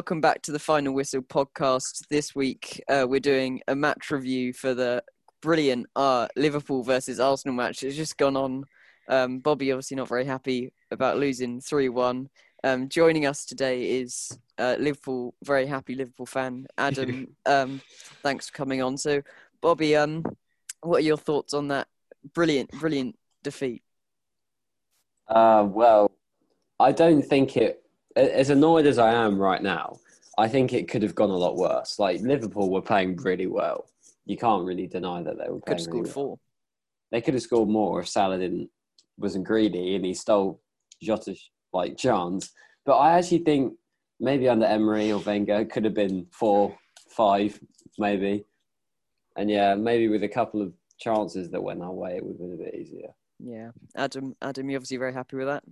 welcome back to the Final Whistle podcast. This week, uh, we're doing a match review for the brilliant uh, Liverpool versus Arsenal match. It's just gone on. Um, Bobby obviously not very happy about losing three one. Um, joining us today is uh, Liverpool, very happy Liverpool fan, Adam. um, thanks for coming on. So, Bobby, um, what are your thoughts on that brilliant, brilliant defeat? Uh, well, I don't think it. As annoyed as I am right now, I think it could have gone a lot worse. Like Liverpool were playing really well. You can't really deny that they were Could have scored really well. four. They could have scored more if Salah didn't wasn't greedy and he stole Jota's like chance. But I actually think maybe under Emery or Wenger it could have been four, five, maybe. And yeah, maybe with a couple of chances that went our way, it would have been a bit easier. Yeah, Adam. Adam, you're obviously very happy with that.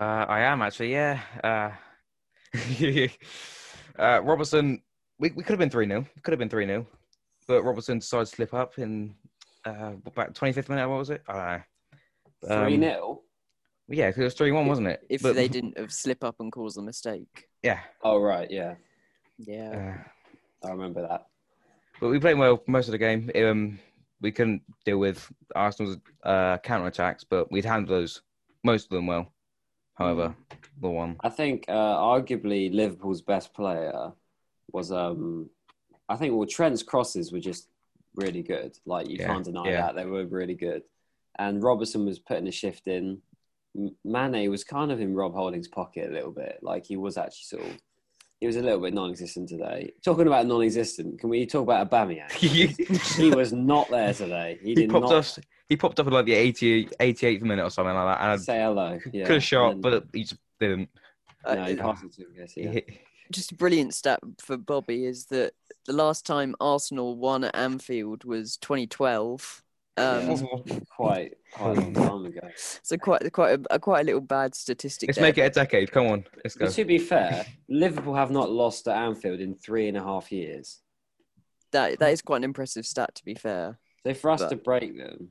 Uh, I am actually, yeah. Uh, uh, Robertson, we, we could have been 3 0. Could have been 3 0. But Robertson decided to slip up in uh, about 25th minute, what was it? I don't know. Um, Three 0 Yeah, 'cause it was 3 1, wasn't it? If But- they didn't have slip up and cause a mistake. Yeah. Oh right, yeah, Yeah. Uh, I remember that. but we played well most of the game. Um, we couldn't deal with Arsenal's uh, counter attacks, but we'd handled those, most of them well. However, the one. I think uh, arguably Liverpool's best player was um I think well Trent's crosses were just really good. Like you Yeah, can't deny yeah. that they were really good. And Robertson was putting a shift in. Mane was kind of in Rob Holding's pocket a little bit. Like he was actually sort of he was a little bit non-existent today. Talking about non-existent, can we talk about Aubameyang? he he was not there today. He did popped not us. He popped up at like the 80, 88th minute or something like that, and say hello. Yeah. could have shot, And but he just didn't. no, he Uh, passed it to him, I guess, yeah. just a brilliant stat for Bobby is that the last time Arsenal won at Anfield was 2012. Um, quite quite a long time ago. So quite quite a, a quite a little bad statistic. Let's there. make it a decade. Come on, let's go. But to be fair, Liverpool have not lost at Anfield in three and a half years. That that is quite an impressive stat, to be fair. So for us But- to break them,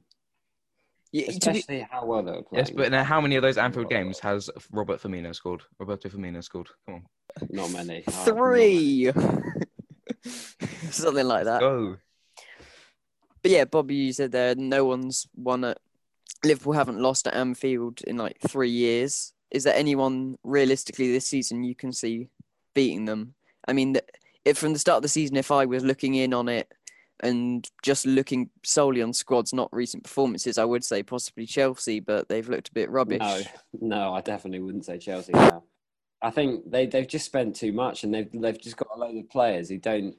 Yeah, to be, how well they were playing. Yes, but now how many of those Anfield games has Robert Firmino scored? Roberto Firmino scored. Come on, not many. Not three, something like that. go. But yeah, Bobby, you said there no one's won at Liverpool haven't lost at Anfield in like three years. Is there anyone realistically this season you can see beating them? I mean, if from the start of the season, if I was looking in on it and just looking solely on squads, not recent performances, I would say possibly Chelsea, but they've looked a bit rubbish. No, no, I definitely wouldn't say Chelsea. Now. I think they they've just spent too much, and they've they've just got a load of players who don't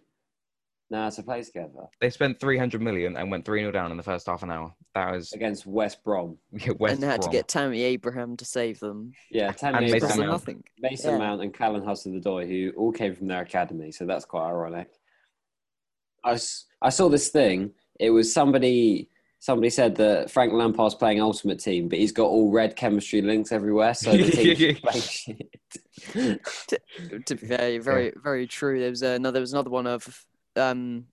know how to play together They spent three hundred million and went three 0 down in the first half an hour. That was against West Brom. West and they had to get Tammy Abraham to save them. Yeah, Tammy And It's Mason Abraham, Mount. nothing. Mason Yeah. Mount, and Callan Hudson-Odoi, who all came from their academy. So that's quite ironic. I, s- I saw this thing. It was somebody somebody said that Frank Lampard's playing Ultimate Team, but he's got all red chemistry links everywhere, so the team's playing shit. to be very, very, very true. There was uh, another, there was another one of um,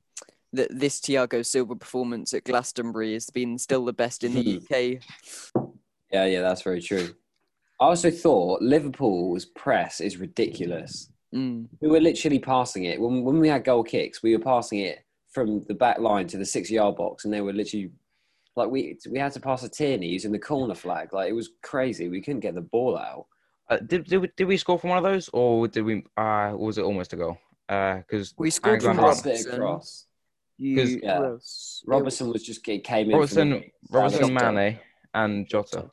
that this Thiago Silva performance at Glastonbury has been still the best in the UK. yeah, yeah, that's very true. I also thought Liverpool's press is ridiculous. Mm. We were literally passing it when when we had goal kicks. We were passing it from the back line to the six yard box, and they were literally like we we had to pass a Tierney using the corner flag. Like it was crazy. We couldn't get the ball out. Uh, did, did, we, did we score from one of those, or did we? Uh, or was it almost a goal? Because We scored from Passed it Robertson. across. You, yeah. who? Robertson was just it came in. from the Robertson. Robertson, Mane, and Jota.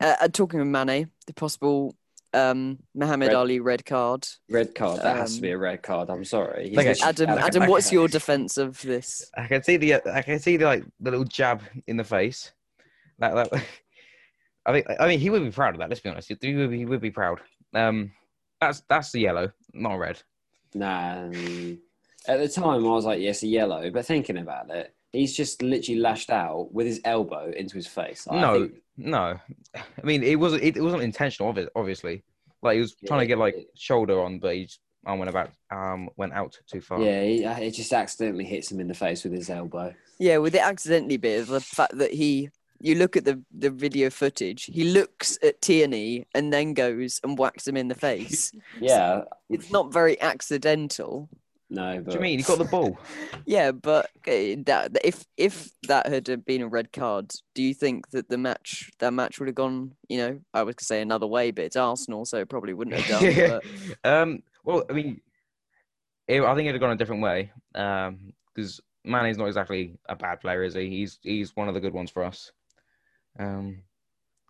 Uh, uh, talking of Mane, the possible um, Mohamed Red- Ali red card. Red card. That has to Um, be a red card. I'm sorry. He's Okay. literally- Adam, okay, Adam, okay. what's your defense of this? I can see the I can see the like the little jab in the face. That, that I think I mean he would be proud of that. Let's be honest. He would be, he would be proud. Um, that's that's the yellow, not red. Nah. um, At the time, I was like, yes, a yellow. But thinking about it, he's just literally lashed out with his elbow into his face. Like, I no, think- no. I mean it wasn't it, it wasn't intentional of it. Obviously, like he was trying to get like Yeah. shoulder on, but he just arm went about um went out too far. yeah, he, uh, it just accidentally hits him in the face with his elbow. Yeah, with it accidentally bit of the fact that he you look at the the video footage. He looks at Tierney and then goes and whacks him in the face. Yeah, it's not very accidental. no, What do you mean? He got the ball. Yeah, but uh, that if if that had been a red card, do you think that the match that match would have gone? You know, I was gonna say another way, but it's Arsenal, so it probably wouldn't have done. But um, well, I mean, it, I think it'd have gone a different way. Um, because Mane's not exactly a bad player, is he? He's he's one of the good ones for us. Um,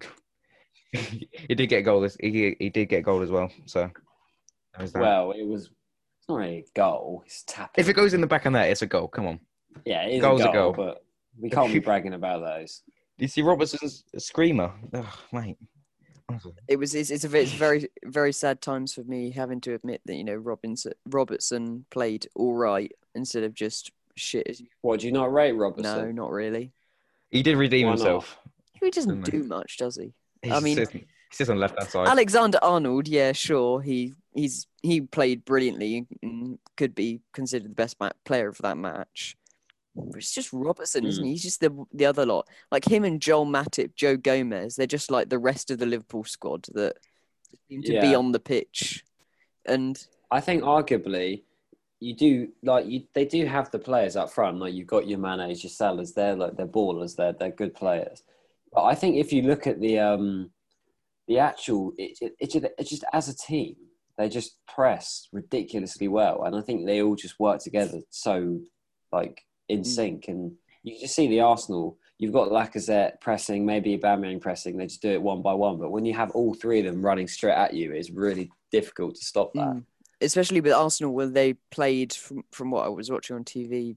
he did get a goal. This he he did get a goal as well. So there's that. well, it was. It's not really a goal. It's tapping. if it goes in the back of that, it's a goal. Come on. yeah, it is goal's a a goal, goal. but we can't be bragging about those. You see Robertson's screamer? Oh, mate. It was it's, it's a ve- it's very very sad times for me having to admit that you know Robinson Robertson played all right instead of just shit. As, What do you not rate Robertson? no, not really. He did redeem Why not? Himself. He doesn't Didn't he? do much, does he? He's I mean- sits, he sits on left hand side. Alexander Arnold, yeah, sure. He he's he played brilliantly and could be considered the best ma- player of that match. But it's just Robertson, isn't he? Hmm. He's just the the other lot. Like him and Joel Matip, Joe Gomez, they're just like the rest of the Liverpool squad that seem to be on the pitch. And I think arguably you do like you they do have the players up front. Like you've got your Mane's, your Salahs, they're like they're ballers, they're they're good players. But I think if you look at the um the actual it, it, it's just, it's just as a team, they just press ridiculously well. And I think they all just work together so like in Mm. sync and you just see the Arsenal You've got Lacazette pressing, maybe Aubameyang pressing. They just do it one by one. But when you have all three of them running straight at you, it's really difficult to stop that. Mm. especially with Arsenal when they played from from what I was watching on TV,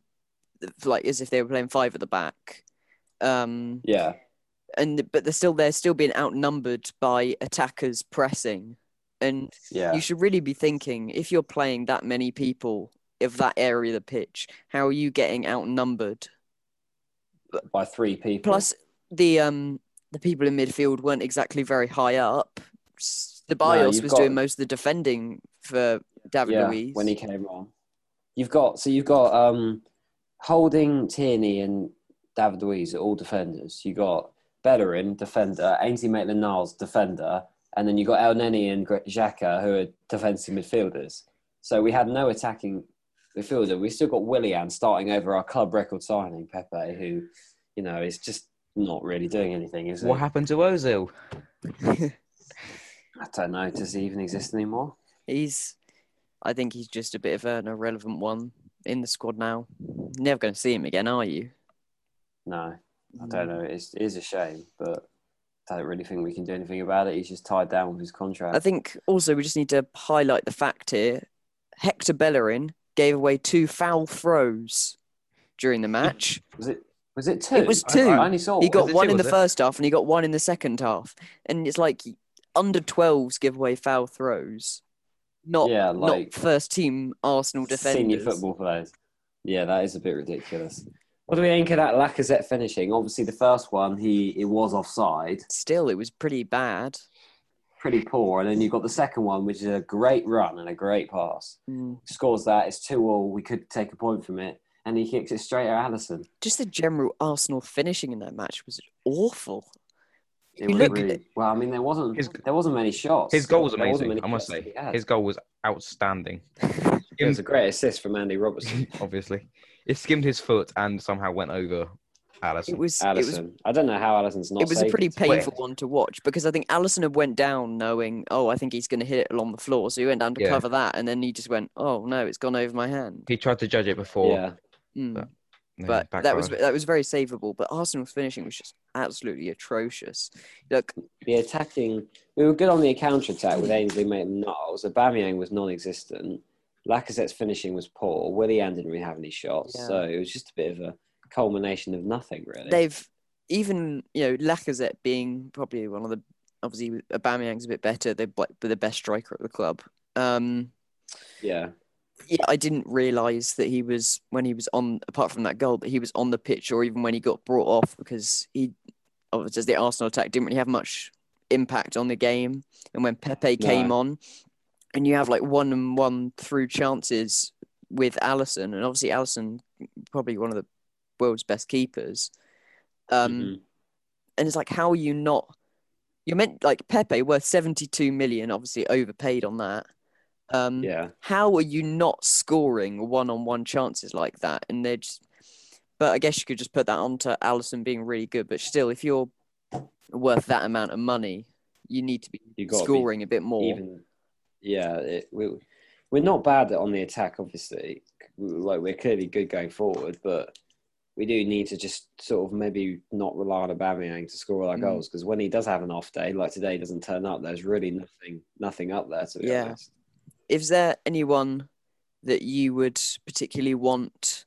like as if they were playing five at the back. Um, Yeah, and but they're still they're still being outnumbered by attackers pressing, and yeah. you should really be thinking if you're playing that many people of that area of the pitch, how are you getting outnumbered? by three people. Plus, the um the people in midfield weren't exactly very high up. The you've was got- doing most of the defending for David yeah, Luiz. when he came on. You've got so you've got um, Holding, Tierney, and David Luiz are all defenders. You got Bellerin, defender, Ainsley Maitland-Niles, defender, and then you got Elneny and Gr- Xhaka, who are defensive midfielders. So we had no attacking midfielder. We still got Willian starting over our club record signing, Pepe, who, you know, is just not really doing anything, is he? What happened to Ozil? I don't know. Does he even exist anymore? He's, I think he's just a bit of an irrelevant one in the squad now. Never going to see him again, are you? No. I don't mm. know. It's, it is a shame, but I don't really think we can do anything about it. He's just tied down with his contract. I think also we just need to highlight the fact here: Hector Bellerin gave away two foul throws during the match. was it? Was it two? It was two. I only saw he got one two, in the it? first half and he got one in the second half, and it's like under 12s give away foul throws, not Yeah, like- not first team Arsenal defenders. senior football players. Yeah, that is a bit ridiculous. What do we think of that Lacazette finishing? Obviously, the first one he it was offside, Still, it was pretty bad. pretty poor, and then you've got the second one, which is a great run and a great pass. Mm. Scores that. It's two all. We could take a point from it, and he kicks it straight at Alisson. Just the general Arsenal finishing in that match was awful. It You was look- really, well, I mean, there wasn't His- there wasn't many shots. His goal was There wasn't amazing. many I must shots say, that had. his goal was outstanding. It was a great assist from Andy Robertson. Obviously, it skimmed his foot and somehow went over Alisson. It was it was Alisson. I don't know how Alisson's not. it was a pretty it. painful one to watch because I think Alisson had went down knowing, oh, I think he's going to hit it along the floor, so he went down to Yeah. cover that, and then he just went, oh no, it's gone over my hand. He tried to judge it before, Yeah, Mm. But- and then But that was backfired. that was very savable. But Arsenal's finishing was just absolutely atrocious. Look, the attacking. We were good on the counter attack with Ainsley Maitland-Niles. Aubameyang was non-existent. Lacazette's finishing was poor. Willian didn't really have any shots, Yeah. so it was just a bit of a culmination of nothing, really. they've even you know Lacazette being probably one of the obviously Aubameyang's a bit better. They're the best striker at the club. Um, yeah, yeah, I didn't realize that he was when he was on apart from that goal that he was on the pitch or even when he got brought off because he obviously the Arsenal attack didn't really have much impact on the game and when Pepe came No. on and you have like one and one through chances with Alisson and obviously Alisson probably one of the world's best keepers um Mhm. and it's like, how are you not? You're meant like Pepe worth 72 million, obviously overpaid on that. Um, Yeah, how are you not scoring one-on-one chances like that? And they're just, but I guess you could just put that onto Alisson being really good. But still, if you're worth that amount of money, you need to be you scoring a bit more. even. Yeah, it, we we're not bad on the attack. Obviously, like we're clearly good going forward, but we do need to just sort of maybe not rely on Aubameyang to score all our Mm. goals because when he does have an off day, like today, he doesn't turn up. There's really nothing nothing up there to be Yeah. honest. Is there anyone that you would particularly want,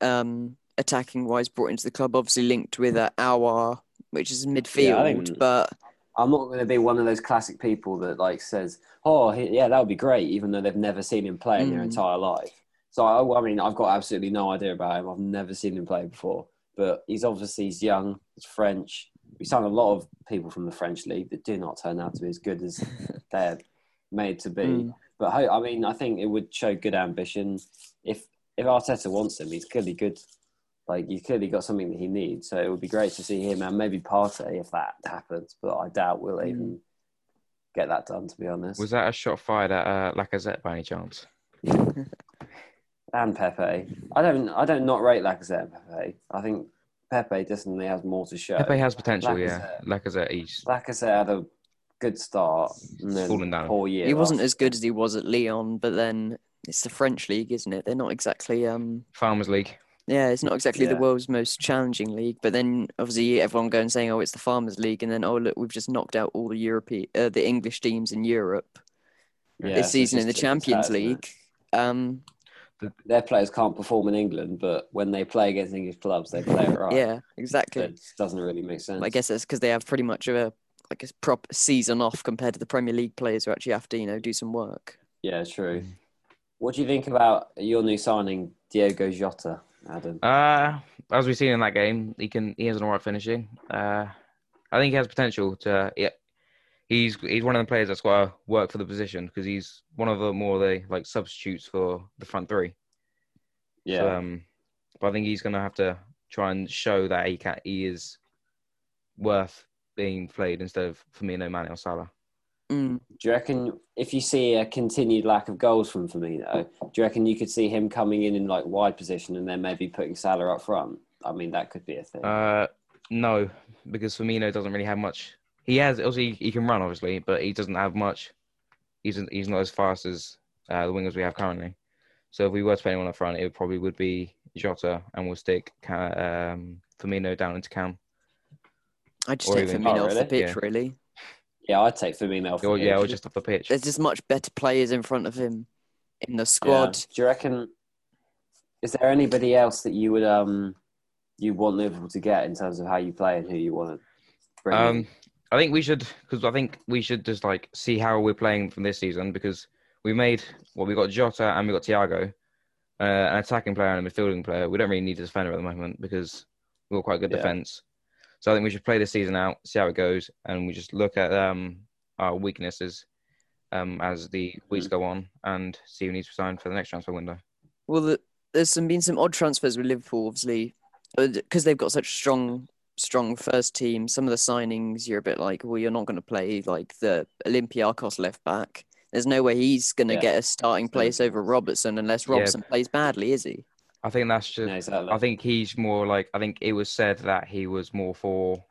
um, attacking wise, brought into the club? Obviously linked with uh, our, which is midfield, think- but I'm not going to be one of those classic people that like says, "Oh, yeah, that would be great," even though they've never seen him play in their Mm. entire life. So I, I mean, I've got absolutely no idea about him. I've never seen him play before, but he's obviously he's young, he's French. We signed a lot of people from the French league that do not turn out to be as good as they're made to be. Mm. But I mean, I think it would show good ambition if if Arteta wants him. He's clearly good. Like he's clearly got something that he needs. So it would be great to see him and maybe Partey if that happens. But I doubt we'll Mm. even get that done. To be honest. Was that a shot fired at uh, Lacazette by any chance? and Pepe. I don't. I don't not rate Lacazette and Pepe. I think Pepe definitely has more to show. Pepe has potential, yeah. Lacazette. Lacazette, he's Lacazette had a good start and then Fallen down. poor year. he wasn't after. as good as he was at Lyon. But then it's the French league, isn't it? They're not exactly um. Farmers League. Yeah, it's not exactly the world's most challenging league, but then obviously everyone going saying, "Oh, it's the Farmers League," and then, "Oh, look, we've just knocked out all the European, uh, the English teams in Europe Yeah, this season in the Champions sad. League." Um, Their players can't perform in England, but when they play against English clubs, they play it right. yeah, So exactly. it doesn't really make sense. I guess that's because they have pretty much a like a proper season off compared to the Premier League players who actually have to, you know, do some work. Yeah, true. What do you think about your new signing, Diogo Jota, Adam? Uh, as we've seen in that game, he can he has an alright finishing. Uh, I think he has potential to. Yeah, he's he's one of the players that's got to work for the position because he's one of the more the like substitutes for the front three. Yeah, So, um, but I think he's going to have to try and show that he can he is worth being played instead of Firmino, Mane, or Salah. Mm. Do you reckon if you see a continued lack of goals from Firmino, do you reckon you could see him coming in in like wide position and then maybe putting Salah up front? I mean, that could be a thing. Uh, no, because Firmino doesn't really have much. He has obviously he can run obviously, but he doesn't have much. He's he's not as fast as uh, the wingers we have currently. So if we were to play anyone up front, it probably would be Jota, and we'll stick Ca- um, Firmino down into Cam. I just Or take even- Firmino Oh, off the pitch, Yeah. really. Yeah, I'd take Firmino. off the yeah, or pitch. just off the pitch. There's just much better players in front of him in the Yeah. squad. Do you reckon? Is there anybody else that you would um you want Liverpool to get in terms of how you play and who you want to bring? in? Um, I think we should because I think we should just like see how we're playing from this season because we made well we got Jota and we got Thiago, uh, an attacking player and a midfielding player. We don't really need a defender at the moment because we've got quite good Yeah. defense. So I think we should play the season out, see how it goes, and we just look at um, our weaknesses um, as the weeks go on and see who needs to sign for the next transfer window. Well, the, there's some been some odd transfers with Liverpool, obviously, because they've got such strong, strong first team. Some of the signings, you're a bit like, well, you're not going to play like the Olympiacos left back. There's no way he's going to Yeah. get a starting place over Robertson unless Yeah. Robertson plays badly, is he? I think that's just No, exactly. I think he's more like I think it was said that he was more for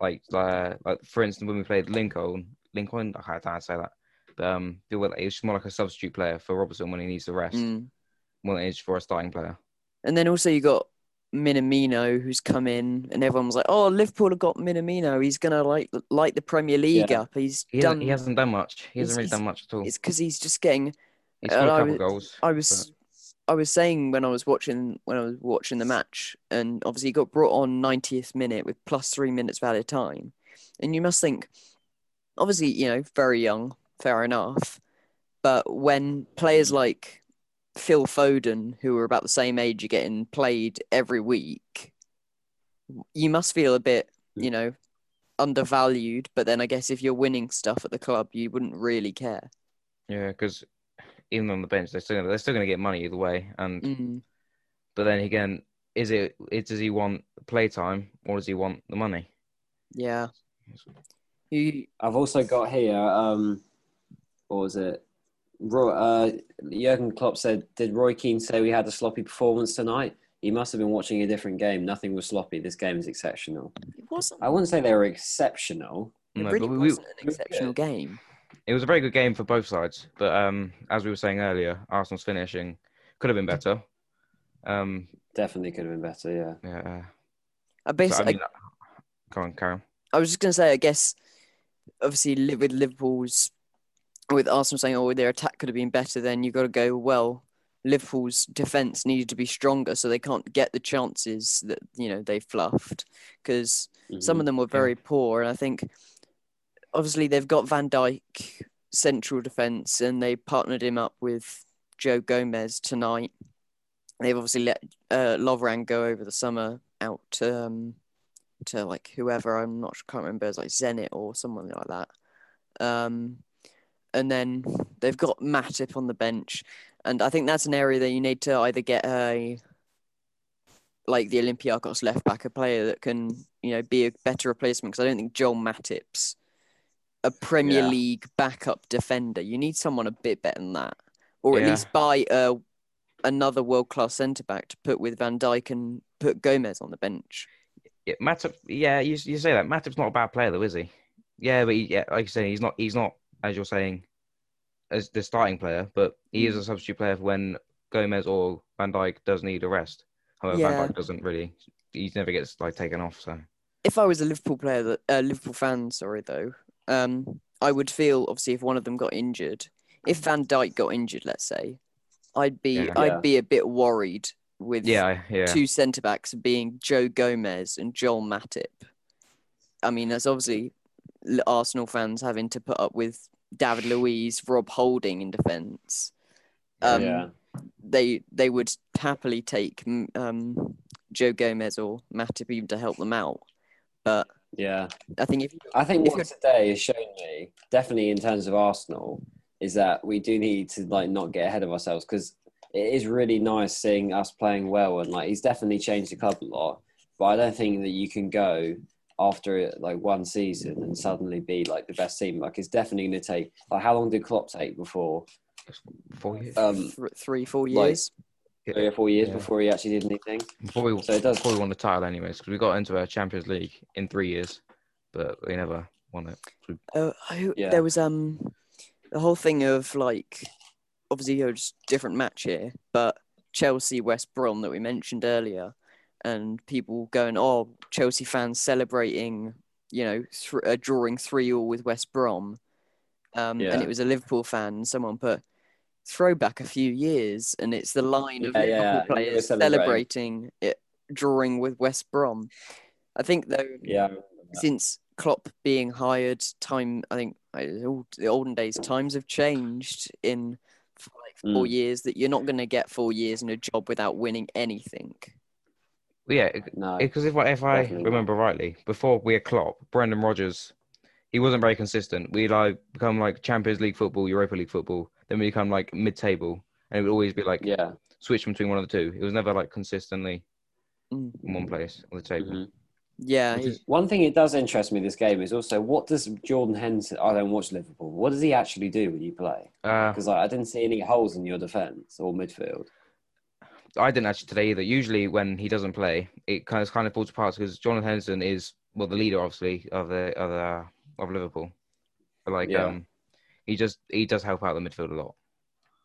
like uh, like for instance when we played Lincoln Lincoln I can't, I can't say that but um it was more like a substitute player for Robertson when he needs the rest Mm. more than it is for a starting player. And then also you got Minamino who's come in, and everyone was like, "Oh, Liverpool have got Minamino. He's gonna like light the Premier League Yeah. up. He's He done. hasn't, he hasn't done much. He hasn't really done much at all. It's because he's just getting He's and a I couple was- goals. I was I was saying when I was watching when I was watching the match, and obviously he got brought on 90th minute with plus three minutes of added time, and you must think, obviously you know very young, fair enough, but when players like Phil Foden, who are about the same age, are getting played every week, you must feel a bit you know undervalued. But then I guess if you're winning stuff at the club, you wouldn't really care. Yeah, because even on the bench, they're still they're still going to get money either way. And Mm. but then again, is it, it does he want playtime or does he want the money? Yeah. You, I've also got here. Um, what was it? Roy, uh, Jurgen Klopp said, "Did Roy Keane say we had a sloppy performance tonight? He must have been watching a different game. Nothing was sloppy. This game is exceptional. it wasn't. I wouldn't say they were exceptional. It No, really but we- we- wasn't an exceptional game. It was a very good game for both sides, but um, as we were saying earlier, Arsenal's finishing could have been better. Um, Definitely could have been better. Yeah. yeah. I So, basically, I mean, come on, Karen. I was just going to say, I guess, obviously, with Liverpool's, with Arsenal saying, oh, their attack could have been better, then you've got to go, well, Liverpool's defence needed to be stronger, so they can't get the chances that, you know, they fluffed. Because some Mhm. of them were very poor. And I think, obviously, they've got Van Dijk central defence, and they partnered him up with Joe Gomez tonight. They've obviously let uh, Lovren go over the summer out to, um, to like whoever I'm not can't remember, it's like Zenit or someone like that. Um, and then they've got Matip on the bench, and I think that's an area that you need to either get a like the Olympiacos left back, a player that can you know be a better replacement because I don't think Joel Matip's a Premier Yeah. League backup defender. You need someone a bit better than that, or at Yeah. least buy a another world class centre back to put with Van Dijk and put Gomez on the bench. Yeah, Matip. Yeah, you you say that Matip's not a bad player though, is he? Yeah, but he, yeah, like you say, he's not. He's not as you're saying, as the starting player, but he is a substitute player when Gomez or Van Dijk does need a rest. However, Yeah. Van Dijk doesn't really. He never gets like taken off. So if I was a Liverpool player, that uh, Liverpool fan, sorry though, um, I would feel obviously if one of them got injured, if Van Dijk got injured, let's say, I'd be Yeah. Yeah. I'd be a bit worried with yeah, yeah, two centre backs being Joe Gomez and Joel Matip. I mean, that's obviously Arsenal fans having to put up with David Luiz, Rob Holding in defence. Um, yeah. They they would happily take um, Joe Gomez or Matip even to help them out, but Yeah. I think if I think If what today has shown me, definitely in terms of Arsenal, is that we do need to like not get ahead of ourselves because it is really nice seeing us playing well and like he's definitely changed the club a lot. But I don't think that you can go after like one season and suddenly be like the best team. Like it's definitely going to take. Like how long did Klopp take before? four years. Um, th- three, four like- years. Three or four years Yeah. before he actually did anything. Before we, So it does- before we won the title, anyways, because we got into a Champions League in three years, but we never won it. We- Uh, I, Yeah. There was um the whole thing of like obviously it was a different match here, but Chelsea West Brom that we mentioned earlier, and people going, oh, Chelsea fans celebrating, you know, th- uh, drawing three all with West Brom, um, Yeah. and it was a Liverpool fan. Someone put throwback a few years, and it's the line of Yeah, Liverpool yeah, players celebrating. celebrating it, drawing with West Brom. I think though Yeah. I remember that. since Klopp being hired, time I think all- the olden days times have changed in like four Mm. years. That you're not going to get four years in a job without winning anything. Well, yeah, No. because if I, if I Definitely not. remember rightly, before we had Klopp, Brendan Rodgers, he wasn't very consistent. We like become like Champions League football, Europa League football, then we become like mid-table, and it would always be like yeah. switch between one of the two. It was never like consistently Mm. in one place on the table. Mhm. Yeah, is- One thing it does interest me this game is also what does Jordan Henderson? I don't watch Liverpool. What does he actually do when you play? Uh, Because like, I didn't see any holes in your defense or midfield. I didn't actually today either. Usually when he doesn't play, it kind of kind of falls apart because Jonathan Henderson is well the leader obviously of the of the, of Liverpool. But like Yeah. um, he just he does help out the midfield a lot.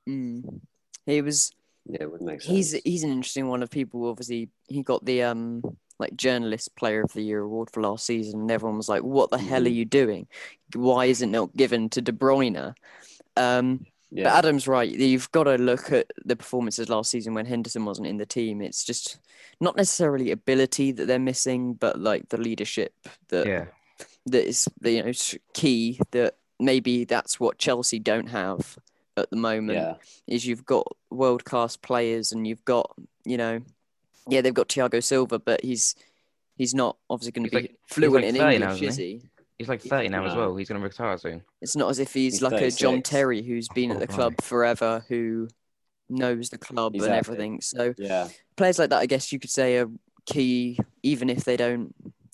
mm. he was. Yeah, it would make sense. He's he's an interesting one of people. Obviously, he got the um like journalist player of the year award for last season, and everyone was like, "What the hell are Mhm. you doing? Why is it not given to De Bruyne?" Um, yeah. But Adam's right. You've got to look at the performances last season when Henderson wasn't in the team. It's just not necessarily ability that they're missing, but like the leadership that Yeah, that is you know key. That maybe that's what Chelsea don't have at the moment. yeah, Is you've got world class players and you've got you know, yeah, they've got Thiago Silva, but he's he's not obviously going to be like- fluent like in English, now, isn't he? he's like thirty now as well. He's gonna retire soon. It's not as if he's, He's like a John Terry who's been at the Oh, club right. forever, who knows the club and everything. So yeah, players like that, I guess you could say, are key, even if they don't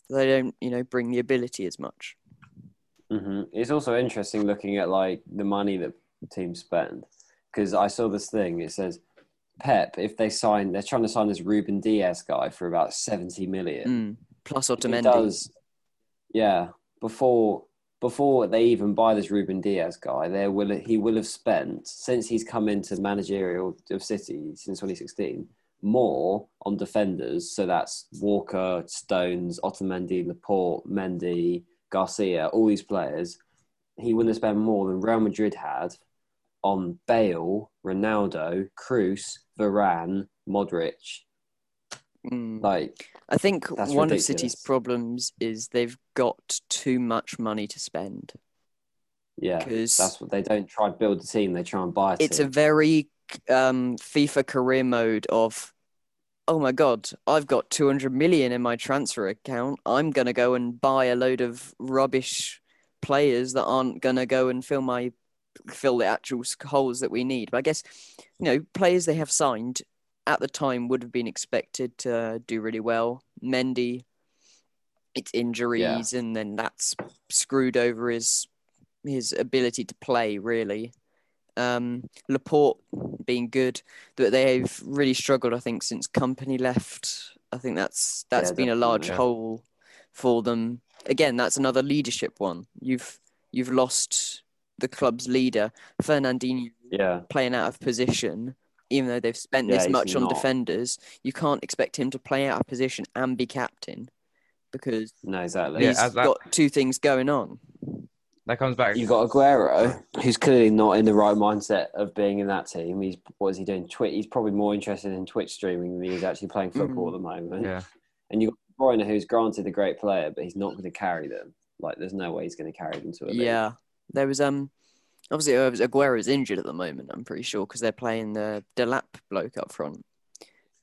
they don't, you know, bring the ability as much. Hmm It's also interesting looking at like the money that teams spend because I saw this thing. It says Pep, if they sign, they're trying to sign this Ruben Dias guy for about seventy million. Mm. Plus Otamendi. does, yeah. Before before they even buy this Ruben Dias guy, there will he will have spent since he's come into managerial of City since 2016 more on defenders. So that's Walker, Stones, Otamendi, Laporte, Mendy, Garcia, all these players. He wouldn't have spent more than Real Madrid had on Bale, Ronaldo, Kroos, Varane, Modric. Mm. Like I think one of City's problems is they've got too much money to spend. Yeah, because that's what they don't try to build a team; they try and buy a It's a very um, FIFA career mode of, oh my god, I've got 200 million in my transfer account. I'm gonna go and buy a load of rubbish players that aren't gonna go and fill my fill the actual holes that we need. But I guess you know players they have signed at the time would have been expected to do really well. Mendy, it's injuries, and then that's screwed over his his ability to play really. Um, Laporte being good, but they've really struggled. I think since Kompany left. I think that's that's Yeah, been a large yeah. hole for them. Again, that's another leadership one. You've you've lost the club's leader, Fernandinho, Yeah, playing out of position. Even though they've spent Yeah, this he's much on not. defenders, you can't expect him to play out of position and be captain because no, exactly. Yeah, he's as that- got two things going on. That comes back. You've got Aguero, who's clearly not in the right mindset of being in that team. He's what is he doing? Twitch. He's probably more interested in Twitch streaming than he is actually playing football Mm. at the moment. Yeah. And you've got De Bruyne, who's granted a great player, but he's not going to carry them. Like, there's no way he's going to carry them to a league. Yeah, there was um obviously uh, Aguero's injured at the moment. I'm pretty sure because they're playing the Delap bloke up front.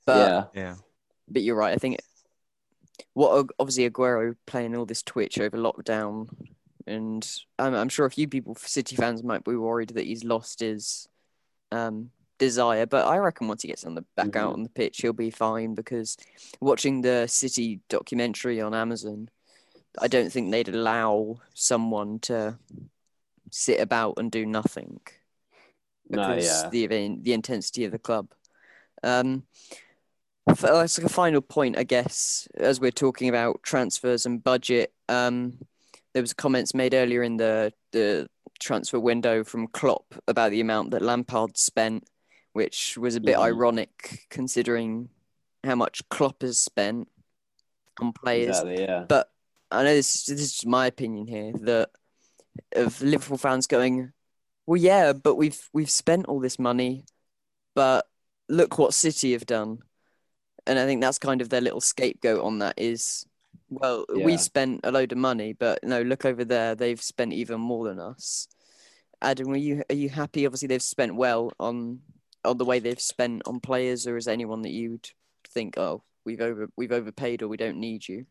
But yeah, Yeah. but you're right. I think what obviously Aguero playing all this Twitch over lockdown, and I'm, I'm sure a few people, City fans, might be worried that he's lost his um, desire. But I reckon once he gets on the back out Mhm. on the pitch, he'll be fine. Because watching the City documentary on Amazon, I don't think they'd allow someone to sit about and do nothing no, because yeah, the the intensity of the club. Um, f- uh, it's like a final point, I guess, as we're talking about transfers and budget. Um, there was comments made earlier in the the transfer window from Klopp about the amount that Lampard spent, which was a bit Mhm. ironic considering how much Klopp has spent on players. exactly, yeah. But I know this, this is just my opinion here that of Liverpool fans going, well, yeah, but we've we've spent all this money, but look what City have done, and I think that's kind of their little scapegoat on that is, well, we Yeah. spent a load of money, but no, look over there, they've spent even more than us. Adam, are you are you happy? Obviously, they've spent well on on the way they've spent on players, or is there anyone that you'd think, oh, we've over we've overpaid, or we don't need you?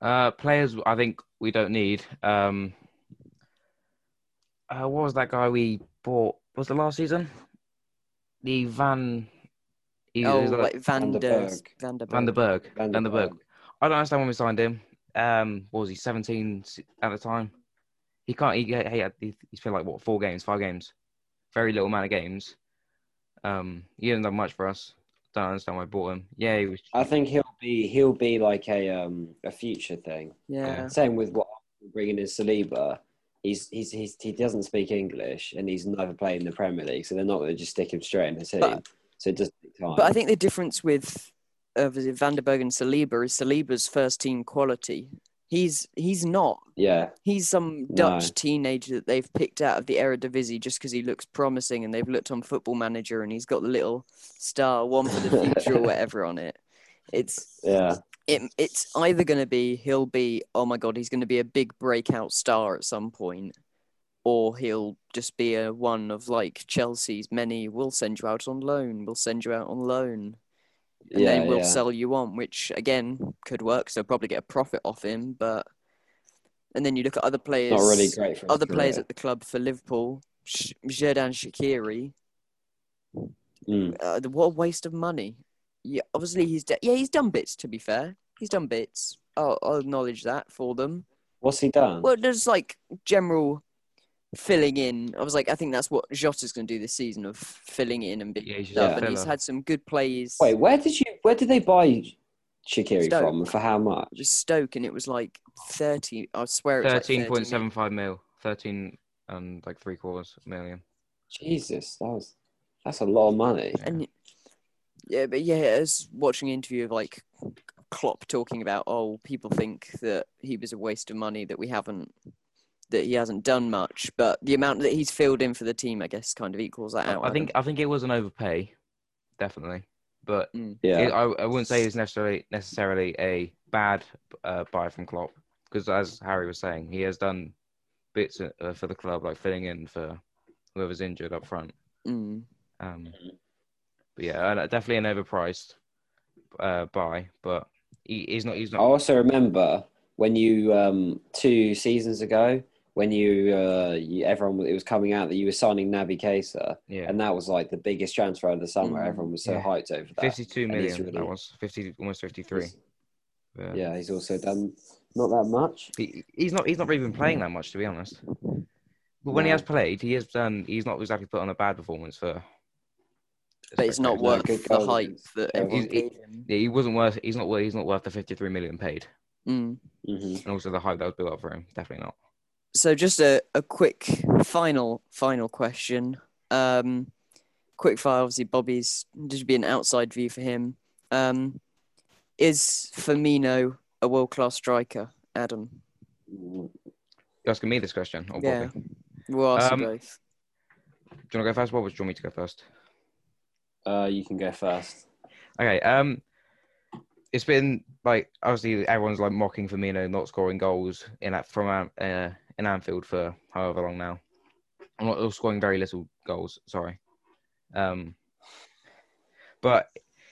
Uh, players, I think we don't need. Um, uh, what was that guy we bought? Was the last season? The Van. He, oh, he was like- like Van der Berg. Van der der Berg. Van der Van der Berg. Berg. Van der Van der Berg. Berg. I don't understand when we signed him. Um, what was he 17 at the time? He can't. He, he had he, he's played like what four games, five games, very little amount of games. Um, he hasn't done much for us. Don't understand why I bought him. Yeah, he was. I think he'll be he'll be like a um a future thing. Yeah. Same with what bringing in Saliba. He's, he's he's he doesn't speak English and he's never played in the Premier League, so they're not going to just stick him straight in the team. But- so it does take time. But I think the difference with uh, was Van der Berg and Saliba is Saliba's first team quality. He's he's not. yeah, He's some No. Dutch teenager that they've picked out of the Eredivisie just because he looks promising, and they've looked on Football Manager and he's got the little star one for the future or whatever on it. It's yeah, it, it's either going to be he'll be oh my god he's going to be a big breakout star at some point or he'll just be a one of like Chelsea's many we'll send you out on loan we'll send you out on loan and yeah, then we'll yeah. sell you on which again could work so probably get a profit off him but and then you look at other players Not really great for other players at the club for Liverpool Sh- Xherdan Shaqiri Mm. uh, what a waste of money. Yeah, obviously he's d yeah he's done bits. To be fair, he's done bits, I'll, I'll acknowledge that for them. What's he done? Well, there's like general filling in. I was like, I think that's what Jota's going to do this season of filling in and being Yeah, he's just up. And he's had some good plays. Wait, where did you? Where did they buy Shaqiri Stoke. from? For how much? Just Stoke, and it was like thirty. I swear it was like 30 Thirteen point million. seven five mil. Thirteen and like three quarters million. Jesus, that was that's a lot of money. And yeah, but yeah, I was watching an interview of like Klopp talking about, oh, people think that he was a waste of money, that we haven't, that he hasn't done much, but the amount that he's filled in for the team, I guess, kind of equals that out. I think I think it was an overpay, definitely. But Yeah, it, I, I wouldn't say it's necessarily necessarily a bad uh, buy from Klopp because as Harry was saying, he has done bits uh, for the club, like filling in for whoever's injured up front. Mm. Um, but yeah, uh, definitely an overpriced uh, buy, but he, he's not. He's I also remember when you um two seasons ago when you uh you, everyone it was coming out that you were signing Naby Keita, yeah, and that was like the biggest transfer of the summer. Mm, Everyone was so yeah. hyped over that. Fifty-two million. and he's million. That was fifty, almost fifty-three. Yeah. Yeah, he's also done not that much. He, he's not. He's not really been playing that much, to be honest. But when he has played, he has done. He's not exactly put on a bad performance for. But it's not worth good the hype that Chelsea. everyone He's- gave him. Yeah, he wasn't worth. He's not. worth- He's not worth the fifty-three million paid, Mm. hmm and also the hype that was built up for him. Definitely not. So just a, a quick final final question. Um, quick fire, obviously Bobby's just be an outside view for him. Um, is Firmino a world class striker, Adam? You asking me this question? Or Yeah. Bobby? We'll ask Um, you both. Do you want to go first, What or do you want me to go first? Uh, you can go first. Okay. Um, it's been like obviously everyone's like mocking Firmino not scoring goals in that from An- uh, in Anfield for however long now. I'm not scoring very little goals. Sorry. Um, but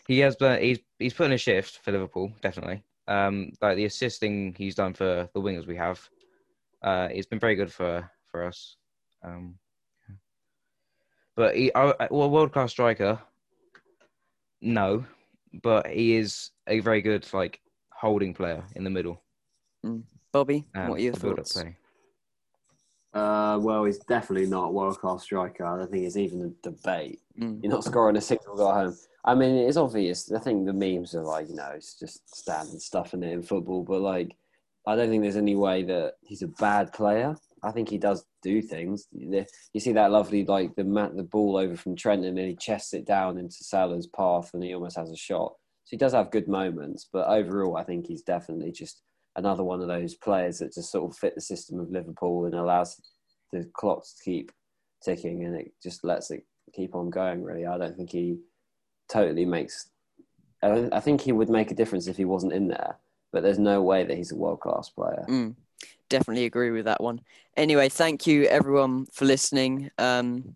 he has done. He's he's put in a shift for Liverpool definitely. Um, like the assisting he's done for the wingers we have, uh, it's been very good for for us. Um, but he, uh, well, world class striker. No, but he is a very good like holding player in the middle. Bobby, Um, what are your thoughts? play. Uh, well, he's definitely not a world class striker. I don't think it's even a debate. Mm. You're not scoring a single goal at home. I mean, it's obvious. I think the memes are like, you know, it's just standard stuff in it in football. But like, I don't think there's any way that he's a bad player. I think he does do things. You see that lovely like the mat, the ball over from Trent, and then he chests it down into Salah's path, and he almost has a shot. So he does have good moments, but overall, I think he's definitely just another one of those players that just sort of fit the system of Liverpool and allows the clock to keep ticking, and it just lets it keep on going. Really, I don't think he totally makes. I, think he would make a difference if he wasn't in there, but there's no way that he's a world class player. Mm, definitely agree with that one. Anyway, thank you everyone for listening. Um,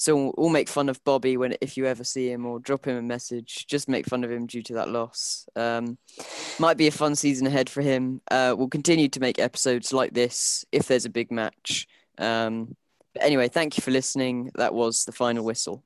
so we'll, make fun of Bobby when if you ever see him or drop him a message. Just make fun of him due to that loss. Um, might be a fun season ahead for him. Uh, we'll continue to make episodes like this if there's a big match. Um, but anyway, thank you for listening. That was the final whistle.